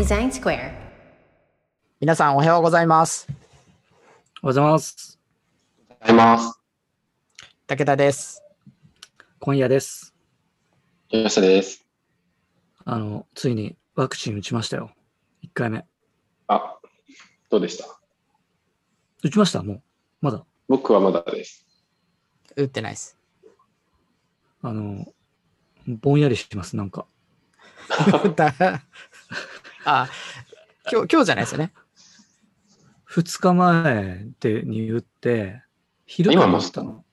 Design Square. 皆さんおはようございます。おはようございます。ございます。武田です。今夜です。吉田です。あの、ついにワクチン打ちましたよ。1回目。あ、どうでした？打ちました？もう。まだ？僕はまだです。打ってないです。あの、ぼんやりしてます、なんか。だあ、今日、今日じゃないですよね。2日前でに打って、昼から今も打ったの。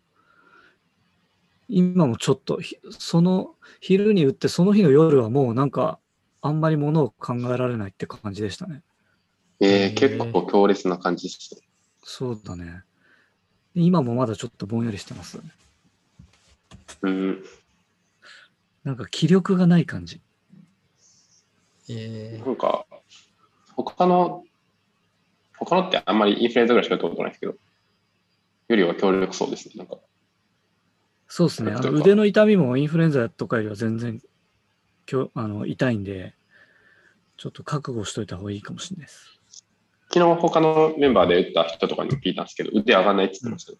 今もちょっと、ひその昼に打って、その日の夜はもうなんか、あんまりものを考えられないって感じでしたね。えー、結構強烈な感じですね。そうだね。今もまだちょっとぼんやりしてます。うん。なんか気力がない感じ。えなんか、他の、他のってあんまりインフルエンザぐらいしかやったことないですけど、よりは強力そうですね。なんか、そうですね。あの腕の痛みもインフルエンザとかよりは全然きょあの痛いんで、ちょっと覚悟しといた方がいいかもしれないです。昨日他のメンバーで打った人とかにも聞いたんですけど、腕上がんないって言ってましたよ。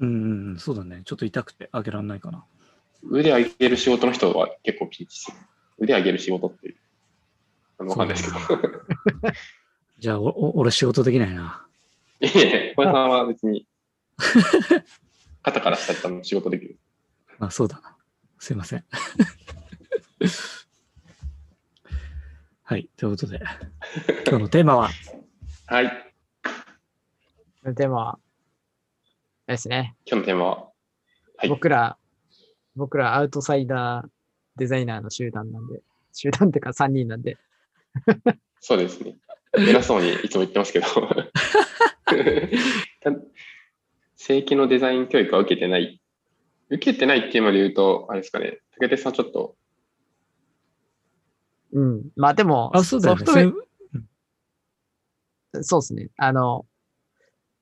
うんうんうん、そうだね。ちょっと痛くて上げられないかな。腕上げる仕事の人は結構ピンチですよ。腕上げる仕事っていう。あのわかんないですけど。じゃあ、おお俺仕事できないな。いえいえ、小林さんは別に、肩から下ったの仕事できる。あ、そうだな。すいません。はい。ということで、今日のテーマは、はい。ー、でも、あれですね。今日のテーマは、はい。僕ら、僕らアウトサイダーデザイナーの集団なんで、集団ってか3人なんで、そうですね。偉そうにいつも言ってますけど。正規のデザイン教育は受けてない。受けてないっていうまで言うと、あれですかね、武田さんちょっと、うん。まあでも、あ、そうだよね。ソフトウェせんそうですね。あの、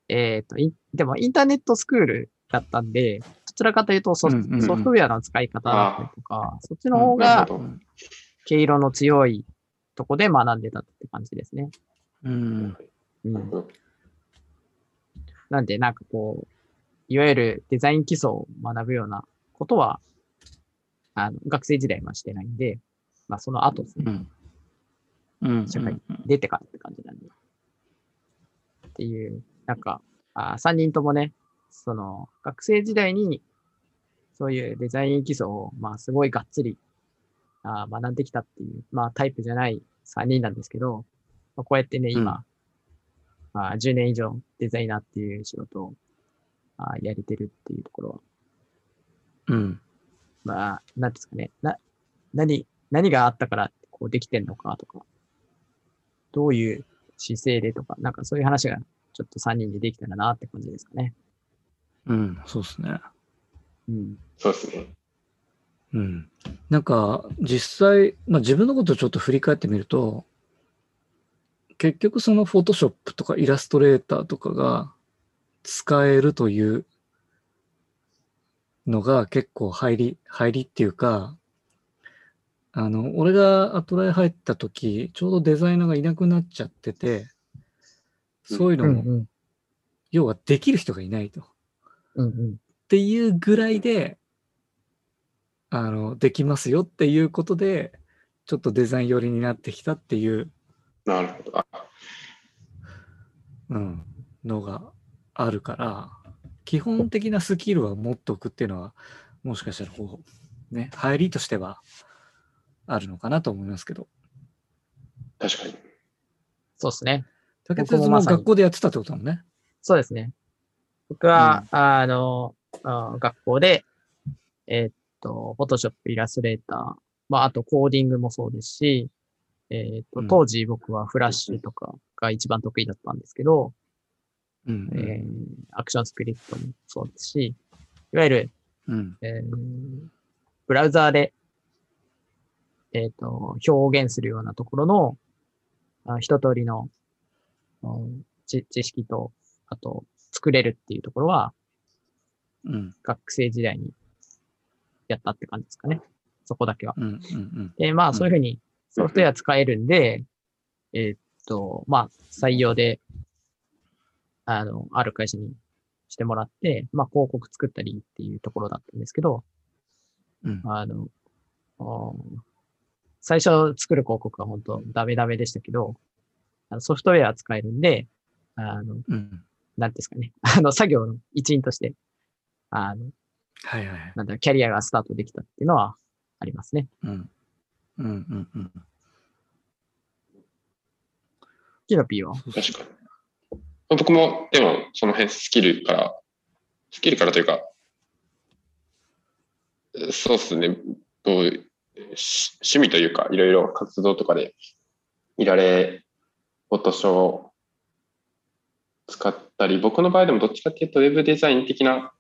えっ、と、いでもインターネットスクールだったんで、どちらかというとソフ,、トウェアの使い方だったりとか、そっちの方が。毛色の強いとこで学んでたって感じですね。うん。うん。なんで、なんかこう、いわゆるデザイン基礎を学ぶようなことは、あの、学生時代はしてないんで、まあその後ですね、うん。うん。社会うんうん出てからって感じなんで。っていう、なんか、あ3人ともね、その、学生時代に、そういうデザイン基礎を、まあ、すごいがっつり、あ学んできたっていう、まあ、タイプじゃない3人なんですけど、まあ、こうやってね、今、まあ、10年以上デザイナーっていう仕事をあやれてるっていうところは、うん。まあ、なんですかね、な、何、何があったから、こうできてんのかとか、どういう姿勢でとか、なんかそういう話がちょっと3人でできたらなって感じですかね。うん。そうですね。うん。そうですね。うん。なんか、実際、まあ自分のことをちょっと振り返ってみると、結局そのフォトショップとかイラストレーターとかが使えるというのが結構入り、入りっていうか、あの、俺がアトライ入った時、ちょうどデザイナーがいなくなっちゃってて、そういうのも、うん要はできる人がいないと。うん。うんっていうぐらいで、あの、できますよっていうことで、ちょっとデザイン寄りになってきたっていう、なるほど。あうん、のがあるから、基本的なスキルは持っておくっていうのは、もしかしたらこう、ね、入りとしてはあるのかなと思いますけど。確かに。そうですね。竹まさに学校でやってたってことだもんね。そうですね。僕は、あの、あ学校で、えーっと、フォトショップ、イラストレーター、まあ、あとコーディングもそうですし、えーっとうん、当時僕はフラッシュとかが一番得意だったんですけど、うん、えーアクションスクリプトもそうですし、いわゆる、うん、えーブラウザーで、えっ、と、表現するようなところの、あ一通りの、うん知知識と、あと、作れるっていうところは、うん、学生時代にやったって感じですかね。そこだけは。うん、うん、で、まあ、そういうふうにソフトウェア使えるんで、えーっと、まあ、採用で、あの、ある会社にしてもらって、まあ、広告作ったりっていうところだったんですけど、うん。あの、最初作る広告は本当ダメダメでしたけど、ソフトウェア使えるんで、あの、うん。なんですかね、あの、作業の一員として、あの、はいはいはい。なんだろうキャリアがスタートできたっていうのはありますね。うん。うんうんうん。キノピーは？確かに。僕も、でも、その辺スキルから、スキルからというか、そうですね、どうし趣味というか、いろいろ活動とかで、いられ、フォトショーを使ったり、僕の場合でもどっちかっていうと、ウェブデザイン的な、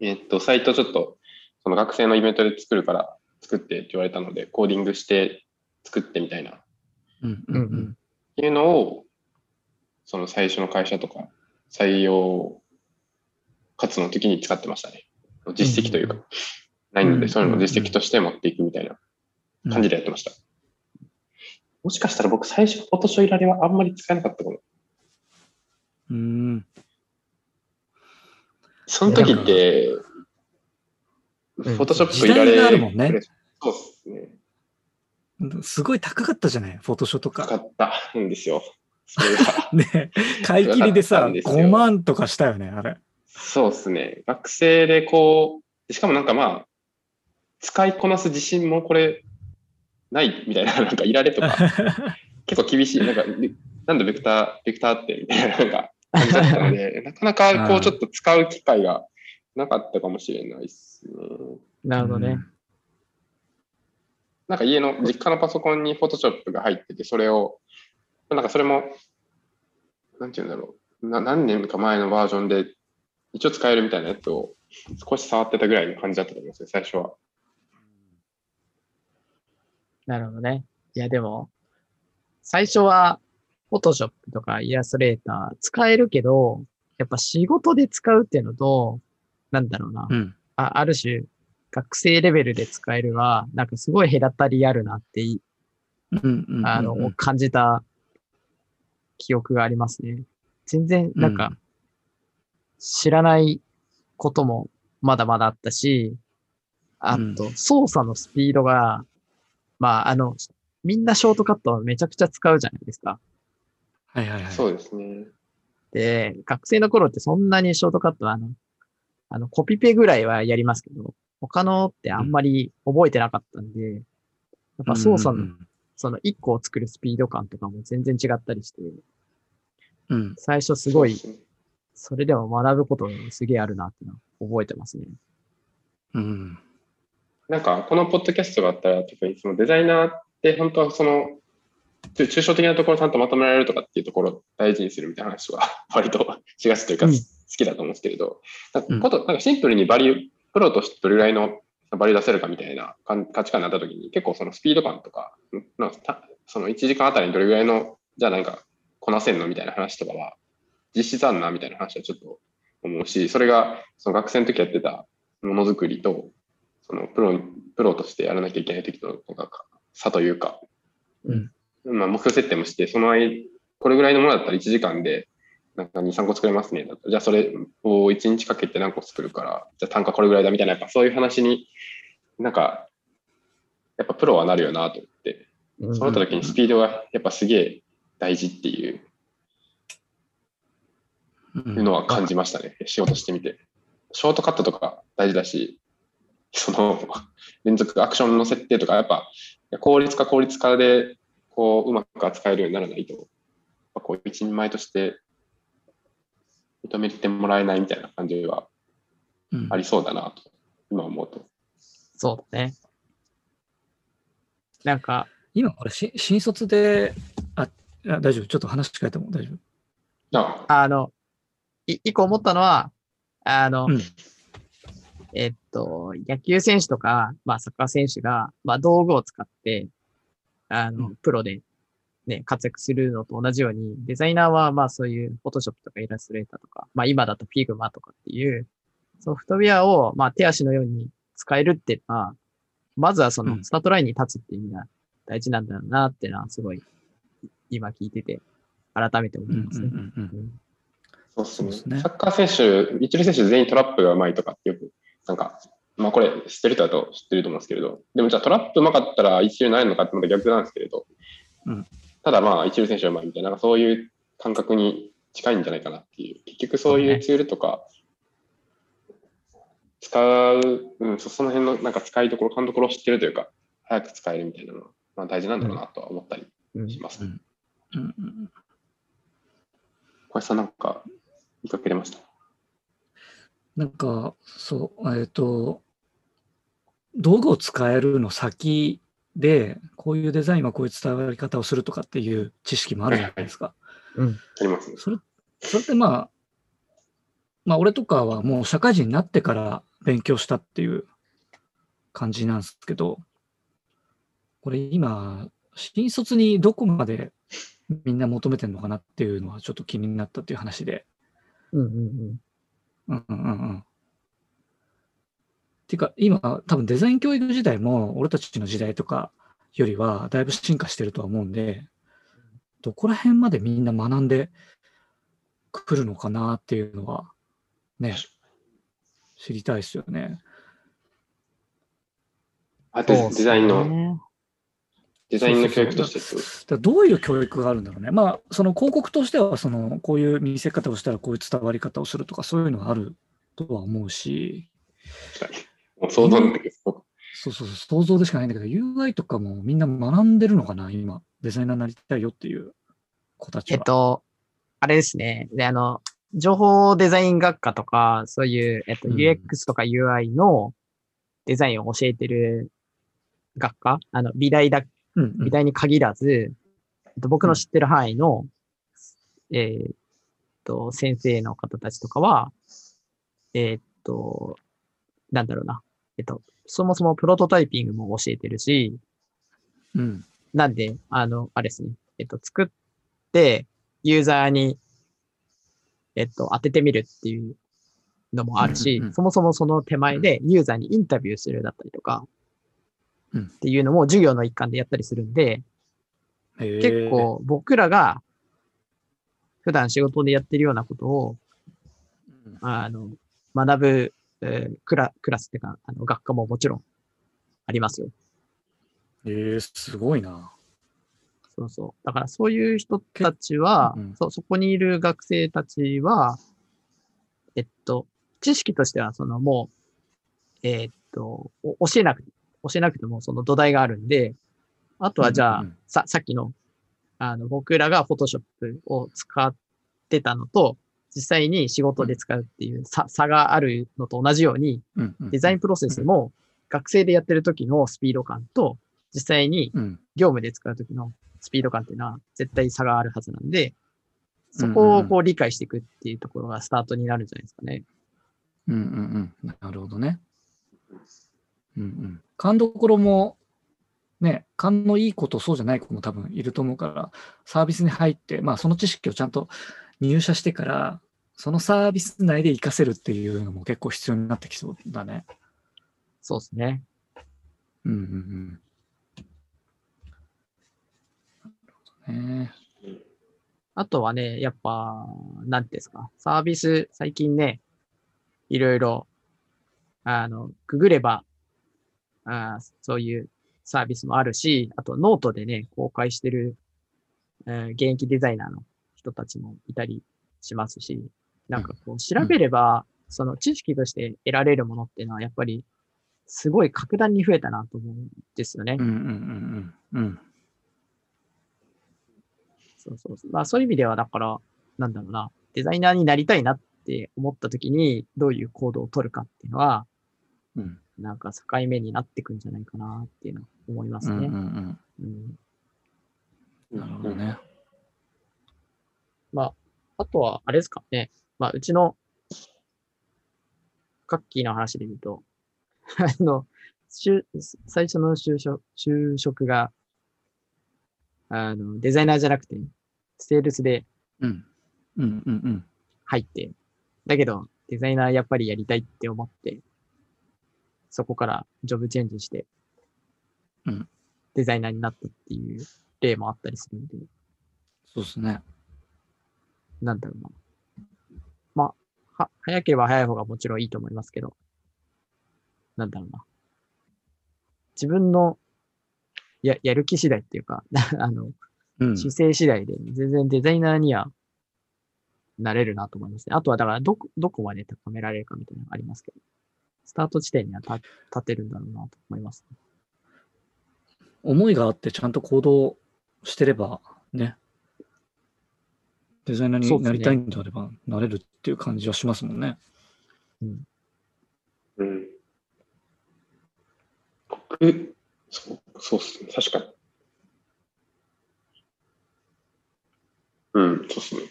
えっと、サイトちょっと、その学生のイベントで作るから作ってって言われたので、コーディングして作ってみたいなうんううんうんん。っていうのを、その最初の会社とか、採用活動の時に使ってましたね。実績というか、ないので、うんそういうのを実績として持っていくみたいなうん。感じでやってました。もしかしたら僕、最初、フォトショーいられはあんまり使えなかったかも。うん。その時って、んフォトショップいられ、時代があるもんねそうですね。すごい高かったじゃない、フォトショーとか。使ったんですよ。それが。ね、買い切りでさ、ですよ5万とかしたよね、あれ。そうですね。学生でこう、しかもなんかまあ、使いこなす自信もこれ、ないみたいな、なんかいられとか、結構厳しい、なんか、なんでベクター、ベクターって、みたいな、なんか、感じだったので、なかなかこうちょっと使う機会がなかったかもしれないですね。なるほどね。なんか家の、実家のパソコンにフォトショップが入ってて、それを、なんかそれも、なんていうんだろう、な何年か前のバージョンで、一応使えるみたいなやつを少し触ってたぐらいの感じだったと思いますね、最初は。なるほどね。いや、でも、最初は、フォトショップとかイラストレーター使えるけど、やっぱ仕事で使うっていうのと、なんだろうな。うん。あある種、学生レベルで使えるは、なんかすごい隔たりあるなってい、あの、感じた記憶がありますね。全然、なんか、知らないこともまだまだあったし、あうんと、操作のスピードが、まあ、あの、みんなショートカットをめちゃくちゃ使うじゃないですか。はいはいはい。そうですね。で、学生の頃ってそんなにショートカットはあの、あの、コピペぐらいはやりますけど、他のってあんまり覚えてなかったんで、やっぱ操作の、うんその1個を作るスピード感とかも全然違ったりして、うんうん。最初すごいそれでも学ぶことがすげえあるなっていうのは覚えてますね。うん。なんか、このポッドキャストがあったら、特にそのデザイナーって本当はその、抽象的なところをちゃんとまとめられるとかっていうところを大事にするみたいな話は 割としがちというか、うん。好きだと思うんですけれど、うんかことなんかシンプルにバリュー、プロとしてどれぐらいのバリュー出せるかみたいな感価値観になったときに、結構そのスピード感とか、なんかたその1時間あたりにどれぐらいの、じゃあなんかこなせんのみたいな話とかは、実質あんなみたいな話はちょっと思うし、それがその学生の時やってたものづくりと、そのプロ、プロとしてやらなきゃいけない時との差というか、うんまあ目標設定もして、その間、これぐらいのものだったら1時間で、なんか2、3個作れますね。じゃあそれを1日かけて何個作るから、じゃあ単価これぐらいだみたいな、やっぱそういう話に、なんか、やっぱプロはなるよなと思って、うんそうなった時にスピードがやっぱすげえ大事っていううんのは感じましたね。仕事してみて。ショートカットとか大事だし、その 連続アクションの設定とか、やっぱ効率化効率化でこううまく扱えるようにならないと、こう一人前として認めてもらえないみたいな感じはうんありそうだなと、今思うと。そうだね。なんか、今、これ、し新卒で、あ、あ大丈夫？ちょっと話変えても大丈夫？あああの、い一個思ったのは、あの、うんえっと、野球選手とか、まあ、サッカー選手が、まあ、道具を使って、あの、うん。プロで、ね、活躍するのと同じように、デザイナーは、まあ、そういう、フォトショップとかイラストレーターとか、まあ、今だと Figma とかっていう、ソフトウェアを、まあ、手足のように使えるっていうのは、まずはそうの、ん。スタートラインに立つっていう意味が大事なんだろうなっていうのは、すごい、今聞いてて、改めて思いますね。そうですね。サッカー選手、一流選手全員トラップが上手いとかってよく、なんか、まあこれ知ってる人だと知ってると思うんですけれど、でもじゃあトラップ上手かったら一流になれるのかってまた逆なんですけれど、うん。ただまあ一流選手は上手いみたいな、なんかそういう感覚に近いんじゃないかなっていう、結局そういうツールとか、使う、うん、そその辺のなんか使いどころ、勘どころを知ってるというか、早く使えるみたいなのは、まあ、大事なんだろうなとは思ったりうん。します。うん。うんうん小林さんなんか見かけれました？なんか、そう、えっ、と、道具を使えるの先で、こういうデザインはこういう伝わり方をするとかっていう知識もあるじゃないですか。うん。ありますね。それ、それってまあ、まあ、俺とかはもう社会人になってから勉強したっていう感じなんですけど、これ今、新卒にどこまでみんな求めてるのかなっていうのはちょっと気になったっていう話で。うんうんうん。うんうんうんうん。っていうか、今、多分デザイン教育時代も、俺たちの時代とかよりは、だいぶ進化してるとは思うんで、どこら辺までみんな学んでくるのかなっていうのは、ね、知りたいですよね。あデそうっすねデザインの、デザインの教育としてそどういう教育があるんだろうね。まあ、その広告としては、その、こういう見せ方をしたらこういう伝わり方をするとか、そういうのがあるとは思うし、確かに。もう想像なんだけど、そうそうそう、想像でしかないんだけど、UI とかもみんな学んでるのかな、今。デザイナーになりたいよっていう子たちは。えっと、あれですね。で、あの、情報デザイン学科とか、そういう、えっと、うん UX とか UI のデザインを教えてる学科、あの、美大だ、うんうん美大に限らず、えっと、僕の知ってる範囲の、えーっと、先生の方たちとかは、えーっと、なんだろうな。えっと、そもそもプロトタイピングも教えてるし、うん。なんで、あの、あれですね。えっと、作って、ユーザーに、えっと、当ててみるっていうのもあるし、うんうんうん。そもそもその手前でユーザーにインタビューするだったりとか、うん。っていうのも授業の一環でやったりするんで、結、構僕らが普段仕事でやってるようなことを、うん。あの、学ぶ、えークラクラスっていうか、あの学科ももちろんありますよ。えー、すごいな。そうそう。だからそういう人たちは、うんそ、そこにいる学生たちは、えっと、知識としては、そのもう、えっと、お教えなくて、教えなくてもその土台があるんで、あとはじゃあ、うんうんうんさ、さっきの、あの、僕らが Photoshop を使ってたのと、実際に仕事で使うっていう差差があるのと同じように、デザインプロセスも学生でやってる時のスピード感と、実際にうん業務で使うときのスピード感っていうのは絶対差があるはずなんで、そこうんをこう理解していくっていうところがスタートになるんじゃないですかね。うんうんうん。なるほどね。うんうん。勘どころも、ね、勘のいい子とそうじゃない子も多分いると思うから、サービスに入って、まあその知識をちゃんと入社してから、そのサービス内で活かせるっていうのも結構必要になってきそうだね。そうですね。うんうんうん。なるほどね。あとはね、やっぱ、なんですか、サービス、最近ね、いろいろ、あの、ググれば、あーそういうサービスもあるし、あとノートでね、公開してる、えー現役デザイナーの人たちもいたりしますし、なんかこう、調べれば、その知識として得られるものっていうのは、やっぱり、すごい格段に増えたなと思うんですよね。うんうんうんうん。うん。そうそうそう。まあそういう意味では、だから、なんだろうな、デザイナーになりたいなって思った時に、どういう行動を取るかっていうのは、うんなんか境目になってくんじゃないかなっていうのは思いますね。うんうんうん。うんなるほどね。まあ、あとは、あれですかね。まあ、うちの、カッキーの話で言うと、あの、就最初の就職、就職が、あの、デザイナーじゃなくて、セールスでうん。うんうんうん。入って、だけど、デザイナーやっぱりやりたいって思って、そこからジョブチェンジして、うんデザイナーになったっていう例もあったりするんで、そうですね。なんだろうな。まあ、は、早ければ早い方がもちろんいいと思いますけど、なんだろうな。自分のや、やる気次第っていうか、あの、うん。姿勢次第で全然デザイナーにはなれるなと思いますね。あとはだからどこ、どこまで高められるかみたいなのがありますけど、スタート地点には立立てるんだろうなと思います、ね。思いがあってちゃんと行動してればね、デザイナーになりたいんであればなれるっていう感じはしますもんね。うん。僕、そう、そうっすね。確かに。うん、そうっすね。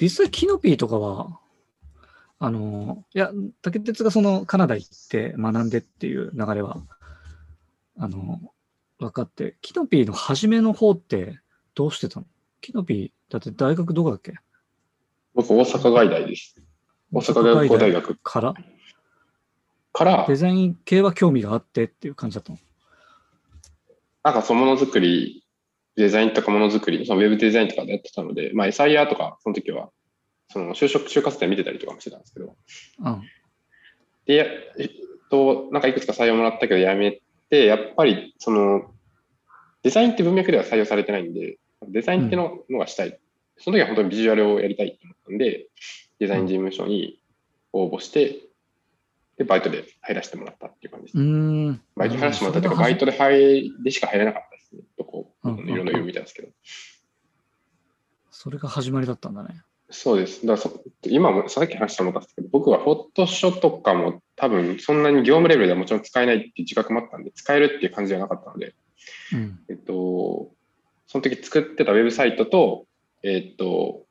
実際キノピーとかは、あの、いや、竹鉄がそのカナダ行って学んでっていう流れは、あの、分かって、キノピーの初めの方ってどうしてたの？キノピー、だって大学どこだっけ？僕、大阪外大です。大阪外交大学。から？から。デ、ザイン系は興味があってっていう感じだったの？なんかそのものづくり、デザインとかものづくり、そのウェブデザインとかでやってたので、まあ SIR とか、その時は、その就職、就活で見てたりとかもしてたんですけど、うん。で、やえっと、なんかいくつか採用もらったけどやめて、やっぱりその、デザインって文脈では採用されてないんで、デザインってののがしたい。その時は本当にビジュアルをやりたいと思ったんで、デザイン事務所に応募して、で、バイトで入らせてもらったっていう感じです。うーん。バイトで入らせてもらったっていうか、バイトで入でしか入れなかったですね。どこ、いろんな色見たんですけど。それが始まりだったんだね。そうです。だからそ今もさっき話したのかですけど、僕はフォトショーとかも多分そんなに業務レベルではもちろん使えないっていう自覚もあったんで、使えるっていう感じじゃなかったので、うん。えっと、その時作ってたウェブサイトと、えっと、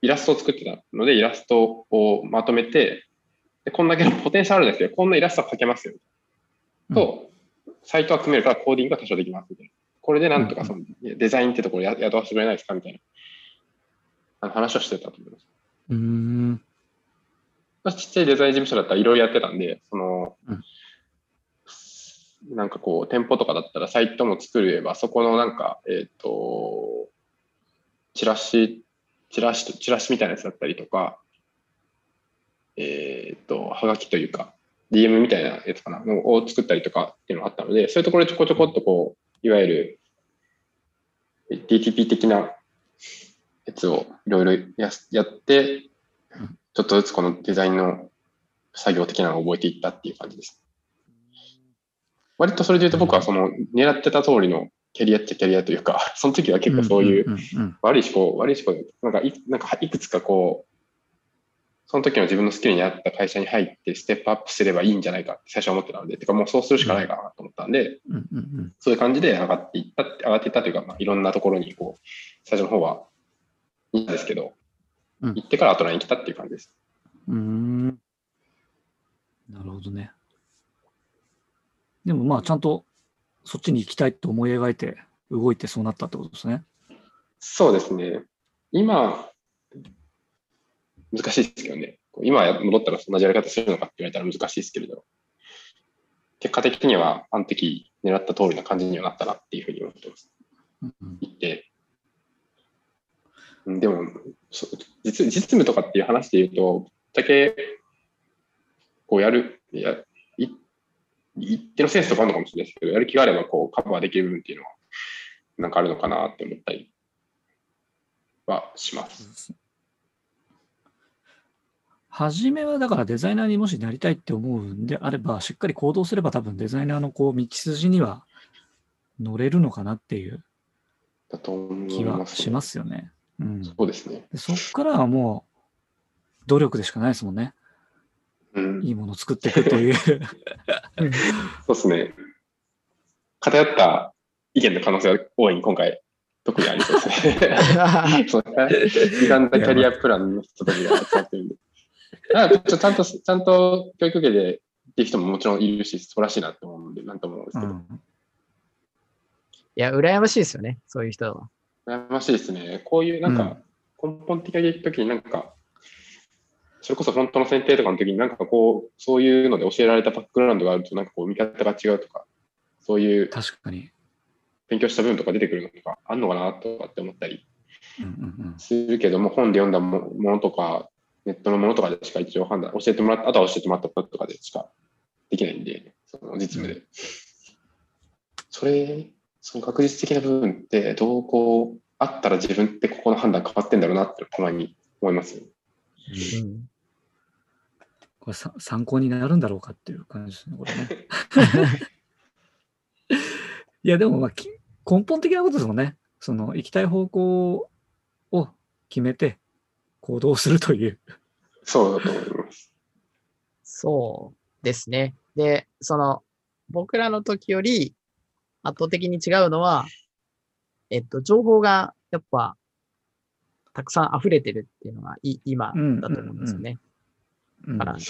イラストを作ってたので、イラストをまとめて、でこんだけの ポテンシャルあるんですけど、こんなイラストは描けますよ。と、サイトは組めるからコーディングが多少できますみたいな。これでなんとかそのデザインってところや雇わせてくれないですかみたいなあの話をしてたと思います。うーん。まあちっちゃいデザイン事務所だったらいろいろやってたんで、その、うんなんかこう、店舗とかだったらサイトも作れば、そこのなんか、えっ、と、チラシ、チラシと、チラシみたいなやつだったりとか、えっ、と、はがきというか、DM みたいなやつかな、を作ったりとかっていうのがあったので、そういうところでちょこちょこっとこう、いわゆる DTP 的なやつをいろいろややって、ちょっとずつこのデザインの作業的なのを覚えていったっていう感じです。割とそれで言うと僕はその狙ってた通りのキャリアっちゃキャリアというか、その時は結構そういう悪い思考、悪い思考で、なんかいなんかいくつかこう、その時の自分のスキルに合った会社に入ってステップアップすればいいんじゃないかって最初は思ってたので、てかもうそうするしかないかなと思ったんで、そういう感じで上がっていったって、上がっていったというか、まあ、いろんなところにこう、最初の方は、いいんですけど、うん行ってからアトラに来たっていう感じです。うーん。なるほどね。でもまあちゃんとそっちに行きたいと思い描いて動いてそうなったってことですね。そうですね。今、難しいですけどね。今戻ったら同じやり方するのかって言われたら難しいですけれど、結果的にはあの時狙った通りな感じにはなったなっていうふうに思ってます。うんうん行って。うんでも、そ実実務とかっていう話で言うと、ぶっちゃけ、こうやる、いや、い一定のセンスとかあるのかもしれないですけど、やる気があればこうカバーできる部分っていうのは、なんかあるのかなって思ったりはします。初めはだからデザイナーにもしなりたいって思うんであれば、しっかり行動すれば多分デザイナーのこう道筋には乗れるのかなっていう気はしますよね。うん、そうですね。でそっからはもう努力でしかないですもんね。うん。いいものを作っていくっていう。そうですね。偏った意見の可能性は大いに今回、特にありそう ですね。そう歪んだキャリアプランの人たちが集まってるんで。ちゃんと、ちゃんと教育受けてっていう人ももちろんいるし、素晴らしいなって思うんで、なんとも思うんですけど、うんいや、羨ましいですよね、そういう人は。悩ましいですね。こういうなんか、根本的な時になんか、それこそ本当の選定とかの時になんかこう、そういうので教えられたバックグラウンドがあると、なんかこう見方が違うとか、そういう確かに。勉強した部分とか出てくるのとかあんのかなとかって思ったりするけども、本で読んだもものとか、ネットのものとかでしか一応判断、教えてもらった、あとは教えてもらったこととかでしかできないんで、その実務で。それ、その確実的な部分って、どうこう、あったら自分ってここの判断変わってんだろうなってたまに思いますよ。うん。これさ参考になるんだろうかっていう感じですね、これね。いや、でも、まあ、き根本的なことですもんね。その、行きたい方向を決めて行動するという。そうだと思います。そうですね。で、その、僕らの時より圧倒的に違うのは、えっと、情報がやっぱ、たくさん溢れてるっていうのがい今だと思うんですよね。うんだから、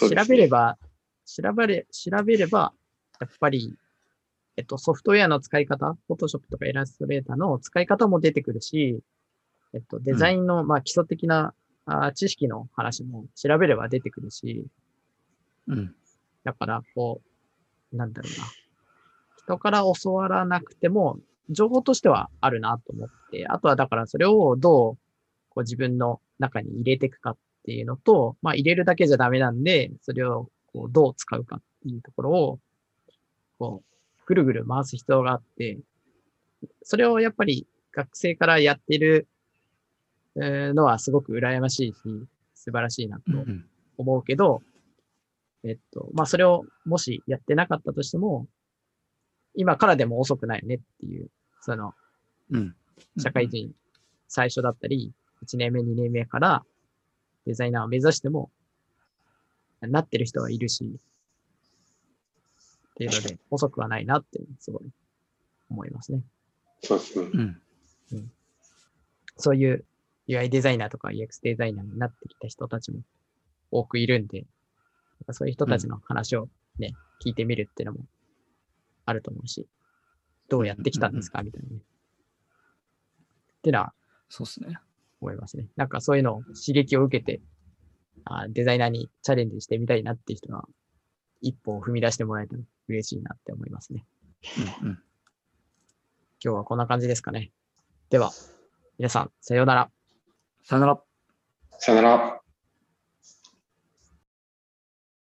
うですねべれば、調べれ、調べれば、やっぱり、えっと、ソフトウェアの使い方、Photoshop とか Illustrator の使い方も出てくるし、えっと、デザインの、まあ、基礎的なあ知識の話も調べれば出てくるし、うん。だから、こう、なんだろうな。人から教わらなくても、情報としてはあるなと思って、あとはだからそれをどう、こう自分の中に入れていくかっていうのと、まあ入れるだけじゃダメなんで、それをこうどう使うかっていうところを、こう、ぐるぐる回す必要があって、それをやっぱり学生からやってるえーのはすごく羨ましいし、素晴らしいなとうん思うけど、えっと、まあ、それをもしやってなかったとしても、今からでも遅くないよねっていう、その、うん。社会人最初だったり、1年目、2年目からデザイナーを目指しても、なってる人はいるし、っていうので、遅くはないなって、すごい思いますね。そうですね。うん。そういう UI デザイナーとか UX デザイナーになってきた人たちも多くいるんで、そういう人たちの話をね、聞いてみるっていうのもあると思うし、どうやってきたんですかみたいなね。っていうのはそうですね。思いますね。なんかそういうのを刺激を受けて、あデザイナーにチャレンジしてみたいなっていう人は、一歩を踏み出してもらえたら嬉しいなって思いますね。うんうん。今日はこんな感じですかね。では、皆さん、さようなら。さよなら。さよなら。